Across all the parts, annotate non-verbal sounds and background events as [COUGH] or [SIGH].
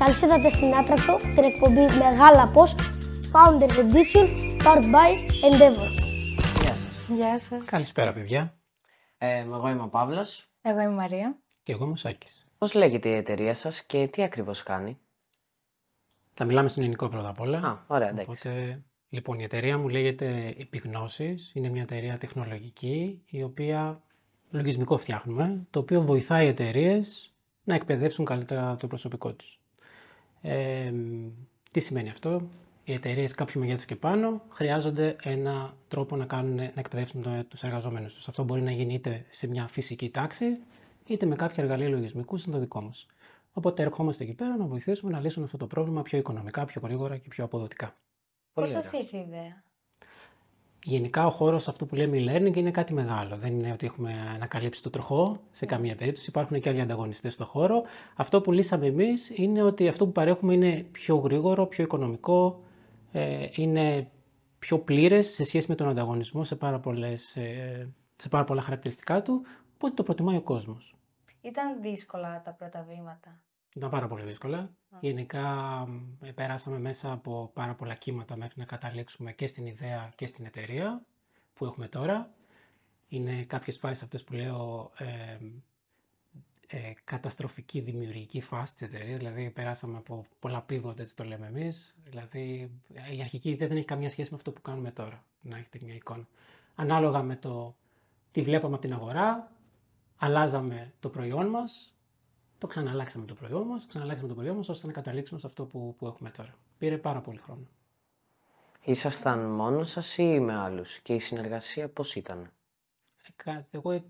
Καλώς ήρθατε στην Άτρακτο, την εκπομπή Μεγάλα Πώς, Founders Edition, powered by Endeavor. Γεια σας. Γεια σας. Καλησπέρα, παιδιά. Ε, εγώ είμαι ο Παύλος. Εγώ είμαι η Μαρία. Και εγώ είμαι ο Σάκης. Πώς λέγεται η εταιρεία σας και τι ακριβώς κάνει; Θα μιλάμε στην ελληνικό πρώτα απ' όλα. Α, ωραία, εντάξει. Οπότε, λοιπόν, η εταιρεία μου λέγεται Επιγνώσεις. Είναι μια εταιρεία τεχνολογική, η οποία λογισμικό φτιάχνουμε, το οποίο βοηθάει εταιρείες να εκπαιδεύσουν καλύτερα το προσωπικό τους. Ε, τι σημαίνει αυτό; Οι εταιρείες κάποιου μεγέθους και πάνω χρειάζονται ένα τρόπο να, κάνουν, να εκπαιδεύσουν τους εργαζόμενους τους. Αυτό μπορεί να γίνει είτε σε μια φυσική τάξη, είτε με κάποια εργαλεία λογισμικού σαν το δικό μας. Οπότε ερχόμαστε εκεί πέρα να βοηθήσουμε να λύσουν αυτό το πρόβλημα πιο οικονομικά, πιο γρήγορα και πιο αποδοτικά. Πολύ Πώς σας ωραία. ήρθε η ιδέα; Γενικά ο χώρος αυτού που λέμε e-learning είναι κάτι μεγάλο. Δεν είναι ότι έχουμε ανακαλύψει το τροχό σε καμία περίπτωση. Υπάρχουν και άλλοι ανταγωνιστές στο χώρο. Αυτό που λύσαμε εμείς είναι ότι αυτό που παρέχουμε είναι πιο γρήγορο, πιο οικονομικό, ε, είναι πιο πλήρες σε σχέση με τον ανταγωνισμό σε πάρα, πολλές, ε, σε πάρα πολλά χαρακτηριστικά του. Οπότε το προτιμάει ο κόσμος. Ήταν δύσκολα τα πρώτα βήματα. Ήταν πάρα πολύ δύσκολα. Γενικά μ, ε, περάσαμε μέσα από πάρα πολλά κύματα μέχρι να καταλήξουμε και στην ιδέα και στην εταιρεία που έχουμε τώρα. Είναι κάποιες φάσεις αυτές που λέω ε, ε, καταστροφική δημιουργική φάση της εταιρείας. Δηλαδή περάσαμε από πολλά pivot, έτσι το λέμε εμείς. Δηλαδή ε, η αρχική ιδέα δεν έχει καμία σχέση με αυτό που κάνουμε τώρα. Να έχετε μια εικόνα. Ανάλογα με το τι βλέπαμε από την αγορά, αλλάζαμε το προϊόν μας, το ξαναλλάξαμε το προϊόν μας, ξαναλλάξαμε το προϊόν μας ώστε να καταλήξουμε σε αυτό που, που έχουμε τώρα. Πήρε πάρα πολύ χρόνο. Ήσασταν μόνος σας ή με άλλους; Και η συνεργασία πώς ήταν; Ε, κα- Εγώ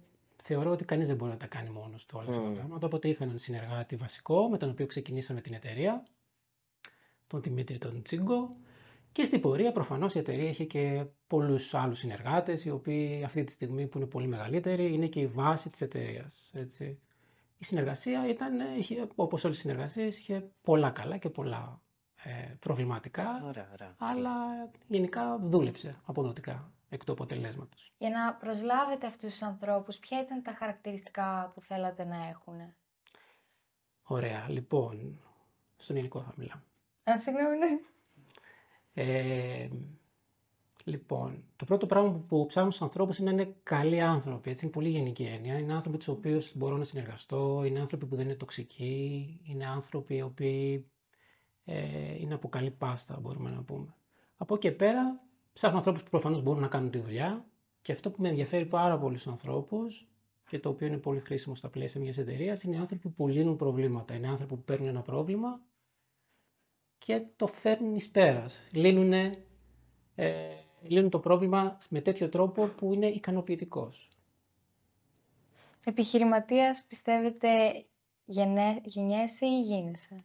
θεωρώ ότι κανείς δεν μπορεί να τα κάνει μόνος του όλα αυτά τα Μμμ. πράγματα. Οπότε είχα έναν συνεργάτη βασικό με τον οποίο ξεκινήσαμε την εταιρεία, τον Δημήτρη τον Τσίγκο. Και στην πορεία προφανώς η εταιρεία είχε και πολλούς άλλους συνεργάτες, οι οποίοι αυτή τη στιγμή που είναι πολύ μεγαλύτεροι είναι και η βάση της εταιρείας. Έτσι. Η συνεργασία ήταν, ε, είχε, όπως όλες οι συνεργασίες, είχε πολλά καλά και πολλά ε, προβληματικά, Ωραία, ωραία. αλλά γενικά δούλεψε αποδοτικά εκ του αποτελέσματος. Για να προσλάβετε αυτούς τους ανθρώπους, ποια ήταν τα χαρακτηριστικά που θέλατε να έχουν. Ωραία, λοιπόν, στον ελληνικό θα μιλάω. Α, συγγνώμη, ναι. Ε, λοιπόν, το πρώτο πράγμα που, που ψάχνω στους ανθρώπους είναι να είναι καλοί άνθρωποι. Έτσι, είναι πολύ γενική έννοια. Είναι άνθρωποι τους οποίους μπορώ να συνεργαστώ, είναι άνθρωποι που δεν είναι τοξικοί, είναι άνθρωποι οι οποίοι ε, είναι από καλή πάστα, μπορούμε να πούμε. Από εκεί και πέρα, ψάχνω ανθρώπους που προφανώς μπορούν να κάνουν τη δουλειά και αυτό που με ενδιαφέρει πάρα πολύ στους ανθρώπους και το οποίο είναι πολύ χρήσιμο στα πλαίσια μιας εταιρείας είναι οι άνθρωποι που λύνουν προβλήματα. Είναι άνθρωποι που παίρνουν ένα πρόβλημα και το φέρνουν εις πέρας. Λύνουν, ε, λύνουν το πρόβλημα με τέτοιο τρόπο που είναι ικανοποιητικός. Επιχειρηματίας πιστεύετε γενέ, γεννιέσαι ή γίνεσαι;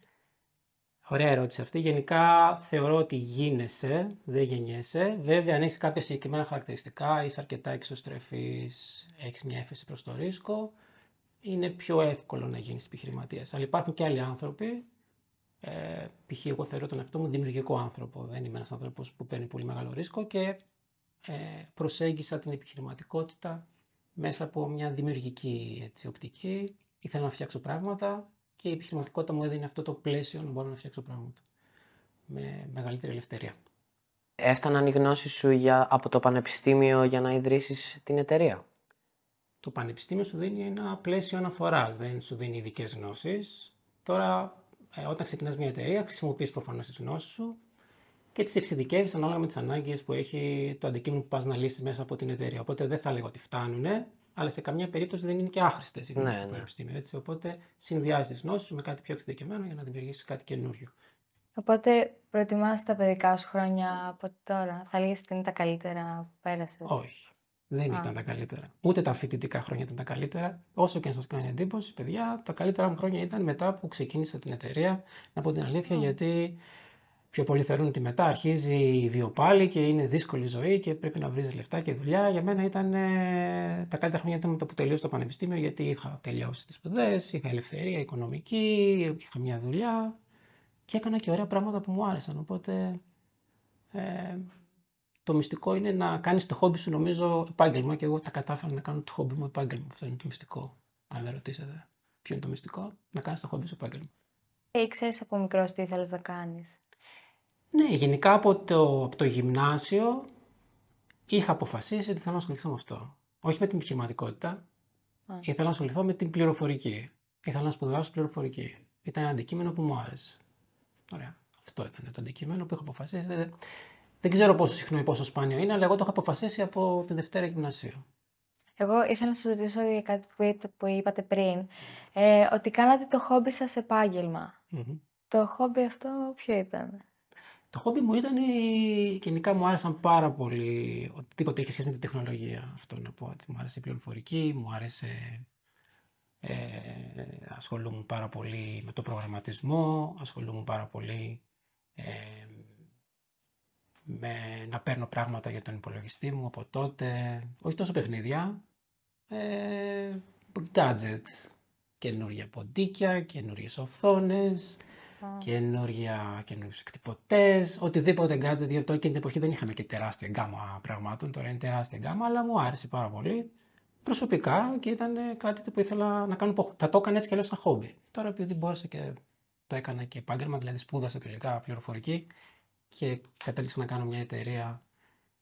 Ωραία ερώτηση αυτή. Γενικά θεωρώ ότι γίνεσαι, δεν γεννιέσαι. Βέβαια, αν έχεις κάποια συγκεκριμένα χαρακτηριστικά, είσαι αρκετά εξωστρεφής, έχεις μια έφεση προς το ρίσκο, είναι πιο εύκολο να γίνεις επιχειρηματίας. Αλλά υπάρχουν και άλλοι άνθρωποι, ε, π.χ. εγώ θεωρώ τον εαυτό μου δημιουργικό άνθρωπο. Δεν είμαι ένας άνθρωπος που παίρνει πολύ μεγάλο ρίσκο και ε, προσέγγισα την επιχειρηματικότητα μέσα από μια δημιουργική έτσι, οπτική. Ήθελα να φτιάξω πράγματα και η επιχειρηματικότητα μου έδινε αυτό το πλαίσιο να μπορώ να φτιάξω πράγματα με μεγαλύτερη ελευθερία. Έφταναν οι γνώσεις σου για, από το πανεπιστήμιο για να ιδρύσεις την εταιρεία; Το πανεπιστήμιο σου δίνει ένα πλαίσιο αναφοράς, δεν σου δίνει ειδικές γνώσεις. Τώρα, ε, όταν ξεκινάς μια εταιρεία, χρησιμοποιείς προφανώς τις γνώσεις σου και τις εξειδικεύεις ανάλογα με τις ανάγκες που έχει το αντικείμενο που πας να λύσεις μέσα από την εταιρεία. Οπότε δεν θα λέγω ότι φτάνουν, αλλά σε καμία περίπτωση δεν είναι και άχρηστες οι γνώσεις Ναι, του ναι. πανεπιστήμιου. Έτσι. Οπότε συνδυάζεις τις γνώσεις σου με κάτι πιο εξειδικευμένο για να δημιουργήσεις κάτι καινούριο. Οπότε προτιμάς τα παιδικά σου χρόνια από τώρα; Θα λέγεις ότι είναι τα καλύτερα που πέρασες; Όχι. Δεν Α. ήταν τα καλύτερα. Ούτε τα φοιτητικά χρόνια ήταν τα καλύτερα. Όσο και αν σας κάνει εντύπωση, παιδιά, τα καλύτερα μου χρόνια ήταν μετά που ξεκίνησα την εταιρεία. Να πω την αλήθεια, γιατί πιο πολλοί θεωρούν ότι μετά αρχίζει η βιοπάλη και είναι δύσκολη ζωή και πρέπει να βρεις λεφτά και δουλειά. Για μένα ήταν ε, τα καλύτερα χρόνια ήταν μετά που τελείωσα το πανεπιστήμιο, γιατί είχα τελειώσει τις σπουδές, είχα ελευθερία οικονομική, είχα μια δουλειά και έκανα και ωραία πράγματα που μου άρεσαν. Οπότε ε, το μυστικό είναι να κάνεις το χόμπι σου, νομίζω, επάγγελμα. Και εγώ τα κατάφερα να κάνω το χόμπι μου επάγγελμα. Αυτό είναι το μυστικό. Αν με ρωτήσετε, ποιο είναι το μυστικό, να κάνεις το χόμπι σου επάγγελμα. ή ξέρεις από μικρός τι ήθελες να κάνεις; Ναι, γενικά από το, από το γυμνάσιο είχα αποφασίσει ότι θέλω να ασχοληθώ με αυτό. Όχι με την επιχειρηματικότητα. Α. Ήθελα να ασχοληθώ με την πληροφορική. Ήθελα να σπουδάσω πληροφορική. Ήταν ένα αντικείμενο που μου άρεσε. Ωραία. Αυτό ήταν το αντικείμενο που είχα αποφασίσει. Δεν, δεν ξέρω πόσο συχνό ή πόσο σπάνιο είναι, αλλά εγώ το είχα αποφασίσει από τη Δευτέρα Γυμνασίου. Εγώ ήθελα να σας ρωτήσω για κάτι που, είπατε- που είπατε πριν, ε, ότι κάνατε το χόμπι σας επάγγελμα. Μμμ. Το χόμπι αυτό ποιο ήταν; Το χόμπι μου ήταν, η- γενικά μου άρεσαν πάρα πολύ οτιδήποτε είχε σχέση με την τεχνολογία. Αυτό να πω. ότι Μου άρεσε η πληροφορική, μου άρεσε. Ε, ασχολούμουν πάρα πολύ με το προγραμματισμό, ασχολούμουν πάρα πολύ ε, με να παίρνω πράγματα για τον υπολογιστή μου από τότε. Όχι τόσο παιχνίδια, ε, gadget. Καινούργια ποντίκια, καινούριε οθόνες, Α. καινούρια, καινούριου εκτυπωτές, οτιδήποτε gadget. Γιατί τότε και την εποχή δεν είχαμε και τεράστια γκάμα πραγμάτων. Τώρα είναι τεράστια γκάμα, αλλά μου άρεσε πάρα πολύ προσωπικά και ήταν κάτι που ήθελα να κάνω. που Θα το έκανα έτσι και αλλιώς σαν χόμπι. Τώρα επειδή μπόρεσα και το έκανα και επάγγελμα, δηλαδή σπούδασα τελικά πληροφορική και κατέληξα να κάνω μια εταιρεία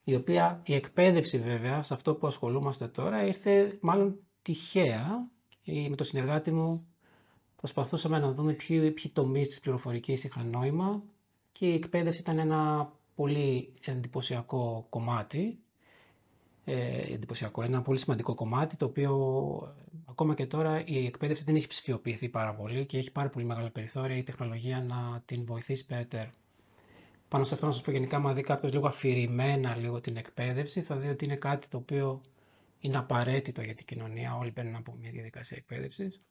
η οποία η εκπαίδευση βέβαια σε αυτό που ασχολούμαστε τώρα ήρθε μάλλον τυχαία ή με το συνεργάτη μου προσπαθούσαμε να δούμε ποιοι, ποιοι τομείς της πληροφορικής είχαν νόημα και η εκπαίδευση ήταν ένα πολύ εντυπωσιακό κομμάτι ε, εντυπωσιακό, ένα πολύ σημαντικό κομμάτι το οποίο ε, ακόμα και τώρα η εκπαίδευση δεν έχει ψηφιοποιηθεί πάρα πολύ και έχει πάρα πολύ μεγάλα περιθώρια η τεχνολογία να την βοηθήσει περαιτέρω. Πάνω σε αυτό να σας πω γενικά, άμα δει κάποιος λίγο αφηρημένα λίγο την εκπαίδευση, θα δει ότι είναι κάτι το οποίο είναι απαραίτητο για την κοινωνία. Όλοι παίρνουν από μια διαδικασία εκπαίδευσης.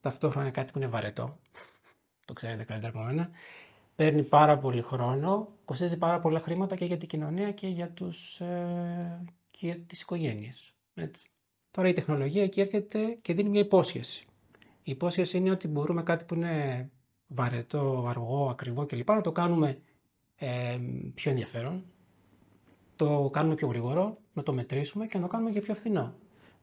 Ταυτόχρονα είναι κάτι που είναι βαρετό. Το ξέρετε καλύτερα από μένα. Παίρνει πάρα πολύ χρόνο, κοστίζει πάρα πολλά χρήματα και για την κοινωνία και για, τους, ε, και για τις οικογένειες. Έτσι. Τώρα η τεχνολογία εκεί έρχεται και δίνει μια υπόσχεση. Η υπόσχεση είναι ότι μπορούμε κάτι που είναι βαρετό, αργό, ακριβό κλπ. να το κάνουμε ε, πιο ενδιαφέρον, το κάνουμε πιο γρήγορο, να το μετρήσουμε και να το κάνουμε και πιο φθηνό.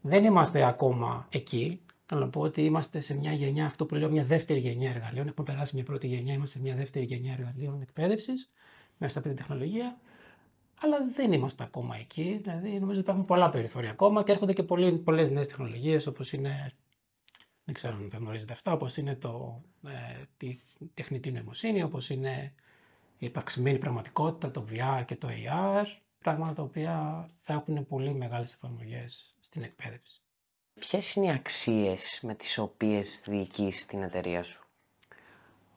Δεν είμαστε ακόμα εκεί. Θέλω να πω ότι είμαστε σε μια γενιά, αυτό που λέω μια δεύτερη γενιά εργαλείων. Έχουμε περάσει μια πρώτη γενιά, είμαστε σε μια δεύτερη γενιά εργαλείων εκπαίδευσης μέσα από την τεχνολογία. Αλλά δεν είμαστε ακόμα εκεί. Δηλαδή, νομίζω ότι υπάρχουν πολλά περιθώρια ακόμα και έρχονται και πολλές νέες τεχνολογίες όπως είναι. Δεν ξέρω αν δεν γνωρίζετε αυτά, όπως είναι το, ε, τη τεχνητή νοημοσύνη, όπως είναι η υπαρξημένη πραγματικότητα, το VR και το AR, πράγματα τα οποία θα έχουν πολύ μεγάλες εφαρμογές στην εκπαίδευση. Ποιες είναι οι αξίες με τις οποίες διοικείς την εταιρεία σου;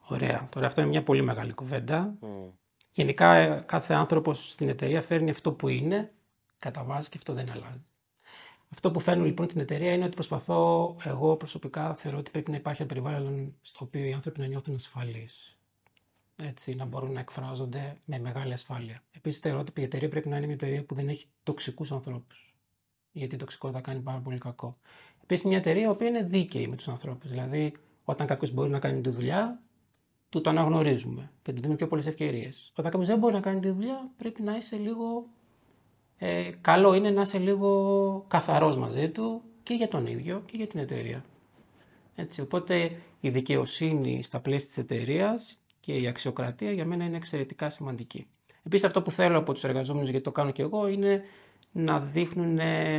Ωραία. Τώρα αυτό είναι μια πολύ μεγάλη κουβέντα. Μμ. Γενικά ε, κάθε άνθρωπος στην εταιρεία φέρνει αυτό που είναι κατά βάση και αυτό δεν αλλάζει. Αυτό που φέρνω λοιπόν την εταιρεία είναι ότι προσπαθώ, εγώ προσωπικά θεωρώ ότι πρέπει να υπάρχει ένα περιβάλλον στο οποίο οι άνθρωποι να νιώθουν ασφαλείς. Έτσι, να μπορούν να εκφράζονται με μεγάλη ασφάλεια. Επίσης, θεωρώ ότι η εταιρεία πρέπει να είναι μια εταιρεία που δεν έχει τοξικούς ανθρώπους. Γιατί η τοξικότητα κάνει πάρα πολύ κακό. Επίσης, μια εταιρεία που είναι δίκαιη με τους ανθρώπους. Δηλαδή, όταν κάποιος μπορεί να κάνει τη δουλειά, του το αναγνωρίζουμε και του δίνουμε πιο πολλές ευκαιρίες. Όταν κάποιος δεν μπορεί να κάνει τη δουλειά, πρέπει να είσαι λίγο. Ε, καλό είναι να είσαι λίγο καθαρός μαζί του και για τον ίδιο και για την εταιρεία. Έτσι, οπότε η δικαιοσύνη στα πλαίσια της εταιρείας και η αξιοκρατία για μένα είναι εξαιρετικά σημαντική. Επίσης αυτό που θέλω από τους εργαζόμενους, γιατί το κάνω και εγώ, είναι να δείχνουν ε,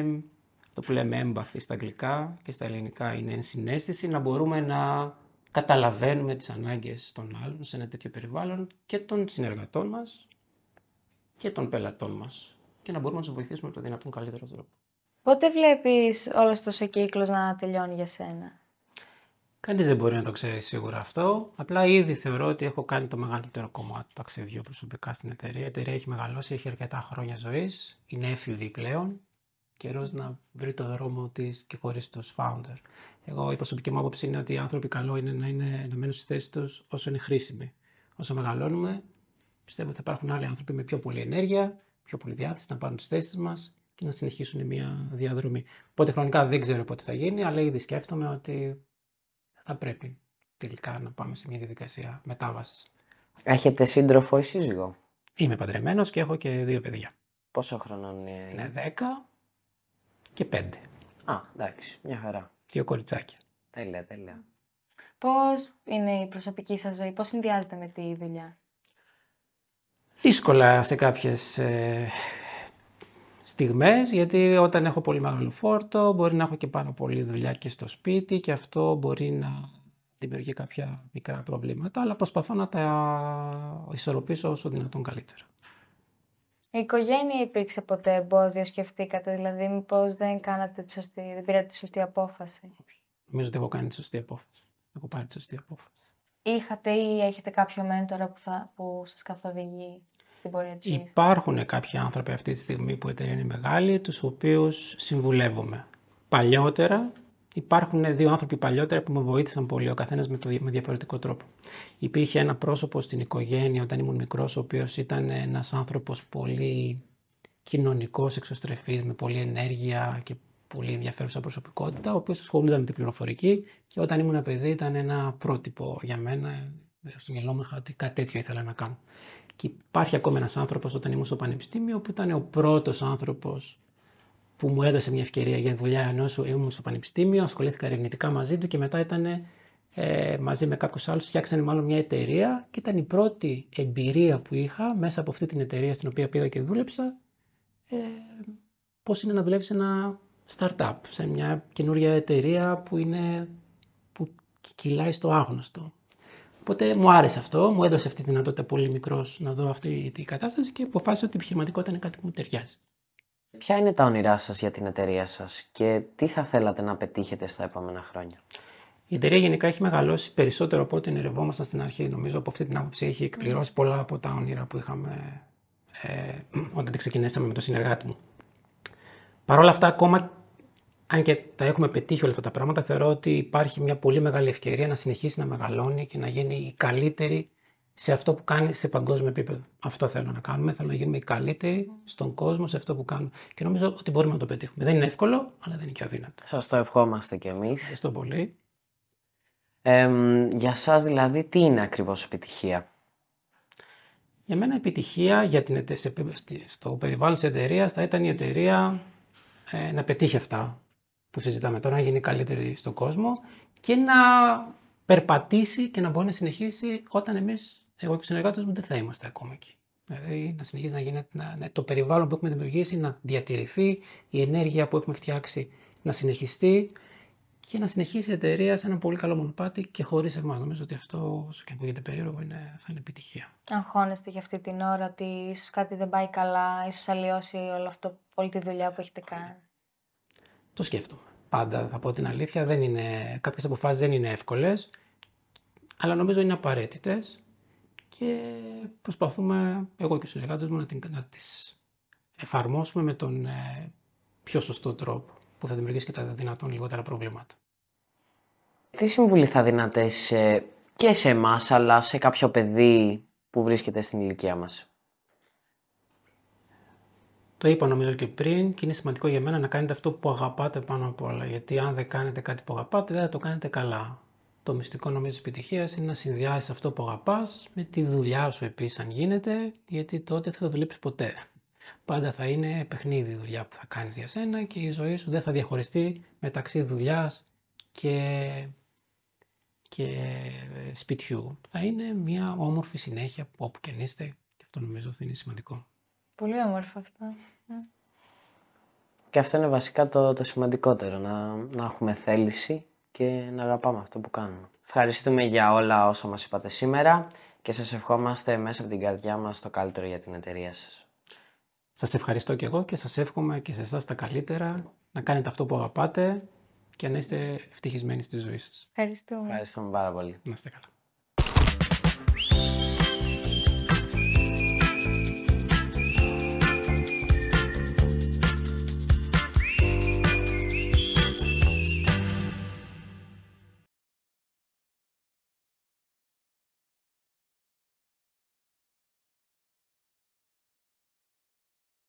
αυτό που λέμε έμπαθη στα αγγλικά και στα ελληνικά είναι ενσυναίσθηση, να μπορούμε να καταλαβαίνουμε τις ανάγκες των άλλων σε ένα τέτοιο περιβάλλον και των συνεργατών μας και των πελατών μας και να μπορούμε να τους βοηθήσουμε με το δυνατόν καλύτερο τρόπο. Πότε βλέπεις όλος αυτός ο κύκλος να τελειώνει για σένα; Κανείς δεν μπορεί να το ξέρει σίγουρα αυτό. Απλά ήδη θεωρώ ότι έχω κάνει το μεγαλύτερο κομμάτι του ταξιδιού προσωπικά στην εταιρεία. Η εταιρεία έχει μεγαλώσει, έχει αρκετά χρόνια ζωής. Είναι έφηβη πλέον. Καιρός να βρει το δρόμο της και χωρίς τους founder. Εγώ η προσωπική μου άποψη είναι ότι οι άνθρωποι καλό είναι να, είναι, να μένουν στι θέσει τους όσο είναι χρήσιμοι. Όσο μεγαλώνουμε, πιστεύω ότι θα υπάρχουν άλλοι άνθρωποι με πιο πολλή ενέργεια, πιο πολλή διάθεση να πάρουν τις θέσεις μας και να συνεχίσουν μια διαδρομή. Οπότε χρονικά δεν ξέρω πότε θα γίνει, αλλά ήδη σκέφτομαι ότι θα πρέπει τελικά να πάμε σε μια διαδικασία μετάβασης. Έχετε σύντροφο ή σύζυγο. Είμαι παντρεμένος και έχω και δύο παιδιά. Πόσο χρονών είναι. Είναι 10 και 5. Α, εντάξει, μια χαρά. Δύο κοριτσάκια. Τέλεια, τέλεια. Πώς είναι η προσωπική σας ζωή, πώς συνδυάζεται με τη δουλειά; Δύσκολα σε κάποιες ε, στιγμές, γιατί όταν έχω πολύ μεγάλο φόρτο μπορεί να έχω και πάρα πολύ δουλειά και στο σπίτι και αυτό μπορεί να δημιουργεί κάποια μικρά προβλήματα, αλλά προσπαθώ να τα ισορροπήσω όσο δυνατόν καλύτερα. Η οικογένεια υπήρξε ποτέ εμπόδιο, σκεφτήκατε, δηλαδή μήπως δεν, κάνατε τη σωστή, δεν πήρατε τη σωστή απόφαση; Νομίζω ότι έχω κάνει τη σωστή απόφαση. Έχω πάρει τη σωστή απόφαση. Είχατε ή έχετε κάποιο μέντορα που, θα, που σας καθοδηγεί; Στην πορεία της ζωής. Υπάρχουν κάποιοι άνθρωποι αυτή τη στιγμή που η εταιρεία είναι μεγάλη, τους οποίους συμβουλεύομαι. Παλιότερα υπάρχουν δύο άνθρωποι παλιότερα που με βοήθησαν πολύ, ο καθένας με, το, με διαφορετικό τρόπο. Υπήρχε ένα πρόσωπο στην οικογένεια όταν ήμουν μικρός, ο οποίος ήταν ένας άνθρωπος πολύ κοινωνικός, εξωστρεφής, με πολλή ενέργεια και πολύ ενδιαφέρουσα προσωπικότητα, ο οποίος ασχολούνταν με την πληροφορική και όταν ήμουν παιδί ήταν ένα πρότυπο για μένα. Στο μυαλό μου είχα ότι κάτι τέτοιο ήθελα να κάνω. Και υπάρχει ακόμα ένας άνθρωπος όταν ήμουν στο πανεπιστήμιο που ήταν ο πρώτος άνθρωπος που μου έδωσε μια ευκαιρία για δουλειά ενώ ήμουν στο πανεπιστήμιο, ασχολήθηκα ερευνητικά μαζί του και μετά ήταν ε, μαζί με κάποιους άλλους, φτιάξανε μάλλον μια εταιρεία και ήταν η πρώτη εμπειρία που είχα μέσα από αυτή την εταιρεία στην οποία πήγα και δούλεψα. Ε, Πώς είναι να δουλεύεις σε ένα startup, σε μια καινούργια εταιρεία που, είναι, που κυλάει στο άγνωστο. Οπότε μου άρεσε αυτό, μου έδωσε αυτή τη δυνατότητα πολύ μικρός να δω αυτή την κατάσταση και αποφάσισα ότι η επιχειρηματικότητα είναι κάτι που μου ταιριάζει. Ποια είναι τα όνειρά σας για την εταιρεία σας και τι θα θέλατε να πετύχετε στα επόμενα χρόνια; Η εταιρεία γενικά έχει μεγαλώσει περισσότερο από ό,τι ονειρευόμασταν στην αρχή. Νομίζω από αυτή την άποψη έχει εκπληρώσει πολλά από τα όνειρα που είχαμε ε, [CLEARS THROAT] όταν ξεκινήσαμε με τον συνεργάτη μου. Παρ' όλα αυτά, ακόμα αν και τα έχουμε πετύχει όλα αυτά τα πράγματα, θεωρώ ότι υπάρχει μια πολύ μεγάλη ευκαιρία να συνεχίσει να μεγαλώνει και να γίνει η καλύτερη σε αυτό που κάνει σε παγκόσμιο επίπεδο. Αυτό θέλω να κάνουμε. Θέλω να γίνουμε οι καλύτεροι στον κόσμο σε αυτό που κάνουμε. Και νομίζω ότι μπορούμε να το πετύχουμε. Δεν είναι εύκολο, αλλά δεν είναι και αδύνατο. Σας το ευχόμαστε κι εμείς. Ευχαριστώ πολύ. Ε, για σας δηλαδή, τι είναι ακριβώς επιτυχία; Για μένα επιτυχία για την, στο περιβάλλον της εταιρείας θα ήταν η εταιρεία ε, να πετύχει αυτά που συζητάμε τώρα, να γίνει καλύτερη στον κόσμο και να περπατήσει και να μπορεί να συνεχίσει όταν εμείς, εγώ και ο συνεργάτες μου, δεν θα είμαστε ακόμα εκεί. Δηλαδή να συνεχίσει να γίνεται, να, το περιβάλλον που έχουμε δημιουργήσει να διατηρηθεί, η ενέργεια που έχουμε φτιάξει να συνεχιστεί και να συνεχίσει η εταιρεία σε ένα πολύ καλό μονοπάτι και χωρίς εμάς. Νομίζω ότι αυτό, όσο και αν ακούγεται περίεργο, είναι, θα είναι επιτυχία. Αγχώνεστε για αυτή την ώρα ότι ίσως κάτι δεν πάει καλά, ίσως αλλοιώσει όλο αυτό, όλη τη δουλειά που έχετε κάνει. Το σκέφτομαι. Πάντα θα πω την αλήθεια. Δεν είναι, κάποιες αποφάσεις δεν είναι εύκολες, αλλά νομίζω είναι απαραίτητες και προσπαθούμε εγώ και οι συνεργάτες μου να, την, να τις εφαρμόσουμε με τον ε, πιο σωστό τρόπο που θα δημιουργήσει και τα δυνατόν λιγότερα προβλήματα. Τι συμβουλή θα δίνατε σε, και σε εμάς, αλλά σε κάποιο παιδί που βρίσκεται στην ηλικία μας; Το είπα νομίζω και πριν και είναι σημαντικό για μένα να κάνετε αυτό που αγαπάτε πάνω απ' όλα. Γιατί αν δεν κάνετε κάτι που αγαπάτε, δεν θα το κάνετε καλά. Το μυστικό νομίζω της επιτυχίας είναι να συνδυάσεις αυτό που αγαπάς με τη δουλειά σου επίσης, αν γίνεται, γιατί τότε θα το δουλέψεις ποτέ. Πάντα θα είναι παιχνίδι η δουλειά που θα κάνεις για σένα και η ζωή σου δεν θα διαχωριστεί μεταξύ δουλειάς και, και σπιτιού. Θα είναι μια όμορφη συνέχεια όπου και αν είστε και αυτό νομίζω ότι είναι σημαντικό. Πολύ όμορφο αυτό. Και αυτό είναι βασικά το, το σημαντικότερο, να, να έχουμε θέληση και να αγαπάμε αυτό που κάνουμε. Ευχαριστούμε για όλα όσα μας είπατε σήμερα και σας ευχόμαστε μέσα από την καρδιά μας το καλύτερο για την εταιρεία σας. Σας ευχαριστώ και εγώ και σας εύχομαι και σε εσάς τα καλύτερα, να κάνετε αυτό που αγαπάτε και να είστε ευτυχισμένοι στη ζωή σας. Ευχαριστούμε. Ευχαριστούμε πάρα πολύ. Να είστε καλά.